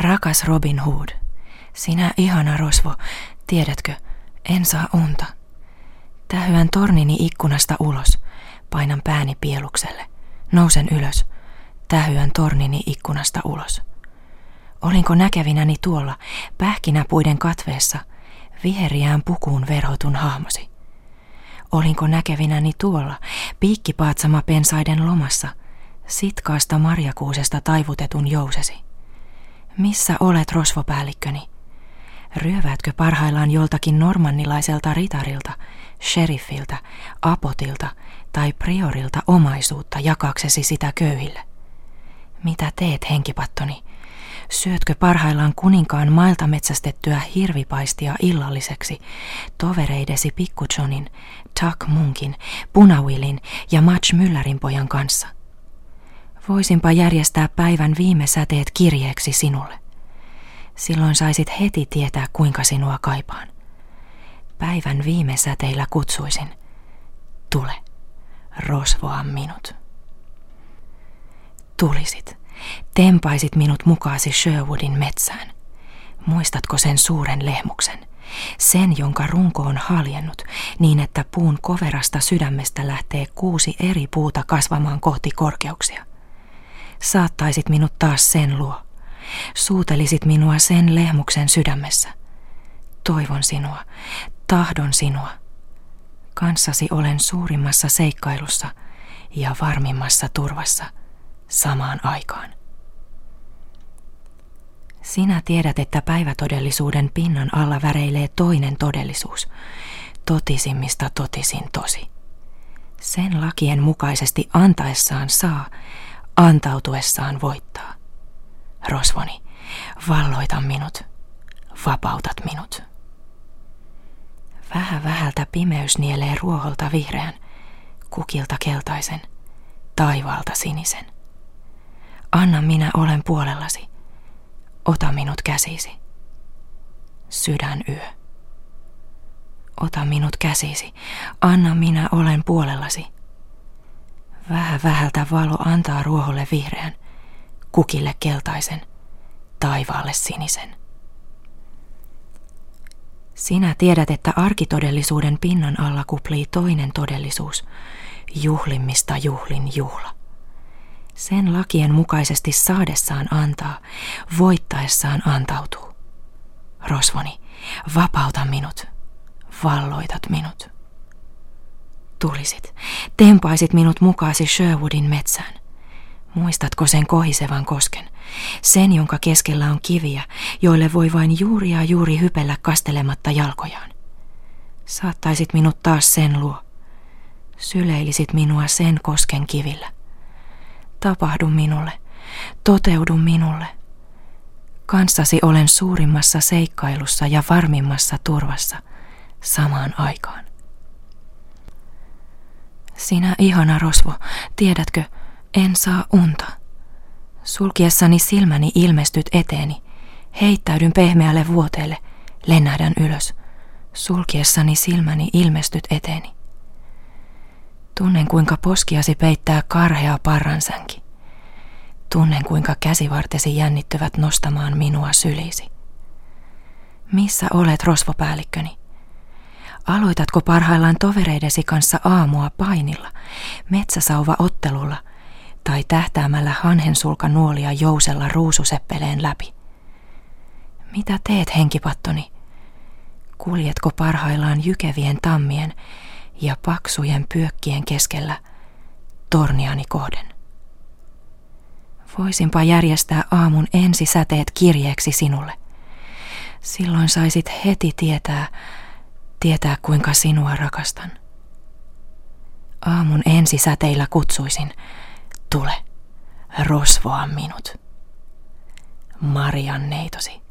Rakas Robin Hood, sinä ihana rosvo, tiedätkö, en saa unta. Tähyän tornini ikkunasta ulos, painan pääni pielukselle. Nousen ylös, tähyän tornini ikkunasta ulos. Olinko näkevinäni tuolla, pähkinäpuiden katveessa, viheriään pukuun verhotun hahmosi? Olinko näkevinäni tuolla, piikkipaatsama pensaiden lomassa, sitkaasta marjakuusesta taivutetun jousesi? Missä olet, rosvopäällikköni? Ryöväätkö parhaillaan joltakin normannilaiselta ritarilta, sheriffiltä, apotilta tai priorilta omaisuutta jakaksesi sitä köyhille? Mitä teet, henkipattoni? Syötkö parhaillaan kuninkaan mailta metsästettyä hirvipaistia illalliseksi tovereidesi Pikku Johnin, Tuck Munkin, Punawillin ja Match Müllerin pojan kanssa? Voisinpa järjestää päivän viime säteet kirjeeksi sinulle. Silloin saisit heti tietää, kuinka sinua kaipaan. Päivän viime säteillä kutsuisin. Tule, rosvoa minut. Tulisit, tempaisit minut mukaasi Sherwoodin metsään. Muistatko sen suuren lehmuksen? Sen, jonka runko on haljennut, niin että puun koverasta sydämestä lähtee kuusi eri puuta kasvamaan kohti korkeuksia. Saattaisit minut taas sen luo suutelisit minua sen lehmuksen sydämessä. Toivon sinua, tahdon sinua. Kanssasi olen suurimmassa seikkailussa ja varmimmassa turvassa samaan aikaan. Sinä tiedät, että päivätodellisuuden pinnan alla väreilee toinen todellisuus, totisimmista totisin tosi. Sen lakien mukaisesti antaessaan saa, antautuessaan voittaa. Rosvoni, valloita minut, vapautat minut. Vähä vähältä pimeys nielee ruoholta vihreän, kukilta keltaisen, taivaalta sinisen. Anna minä olen puolellasi, ota minut käsisi. Sydän yö. Ota minut käsisi, anna minä olen puolellasi. Vähä vähältä valo antaa ruoholle vihreän, kukille keltaisen, taivaalle sinisen. Sinä tiedät, että arkitodellisuuden pinnan alla kuplii toinen todellisuus, juhlimmista juhlin juhla. Sen lakien mukaisesti saadessaan antaa, voittaessaan antautuu. Rosvoni, vapauta minut, valloitat minut. Tulisit, tempaisit minut mukaasi Sherwoodin metsään. Muistatko sen kohisevan kosken? Sen, jonka keskellä on kiviä, joille voi vain juuri ja juuri hypellä kastelematta jalkojaan. Saattaisit minut taas sen luo. Syleilisit minua sen kosken kivillä. Tapahdu minulle, toteudu minulle. Kanssasi olen suurimmassa seikkailussa ja varmimmassa turvassa samaan aikaan. Sinä ihana rosvo, tiedätkö, en saa unta. Sulkiessani silmäni ilmestyt eteeni. Heittäydyn pehmeälle vuoteelle. Lennähdän ylös. Sulkiessani silmäni ilmestyt eteeni. Tunnen kuinka poskiasi peittää karhea parransänki. Tunnen kuinka käsivartesi jännittyvät nostamaan minua sylisi. Missä olet, rosvopäällikköni? Aloitatko parhaillaan tovereidesi kanssa aamua painilla, metsäsauva ottelulla – tai tähtäämällä hanhensulka nuolia jousella ruususeppeleen läpi. Mitä teet, henkipattoni? Kuljetko parhaillaan jykevien tammien ja paksujen pyökkien keskellä torniani kohden? Voisinpa järjestää aamun ensisäteet kirjeeksi sinulle. Silloin saisit heti tietää, tietää kuinka sinua rakastan. Aamun ensisäteillä kutsuisin, Tule, rosvoa minut. Marian neitosi.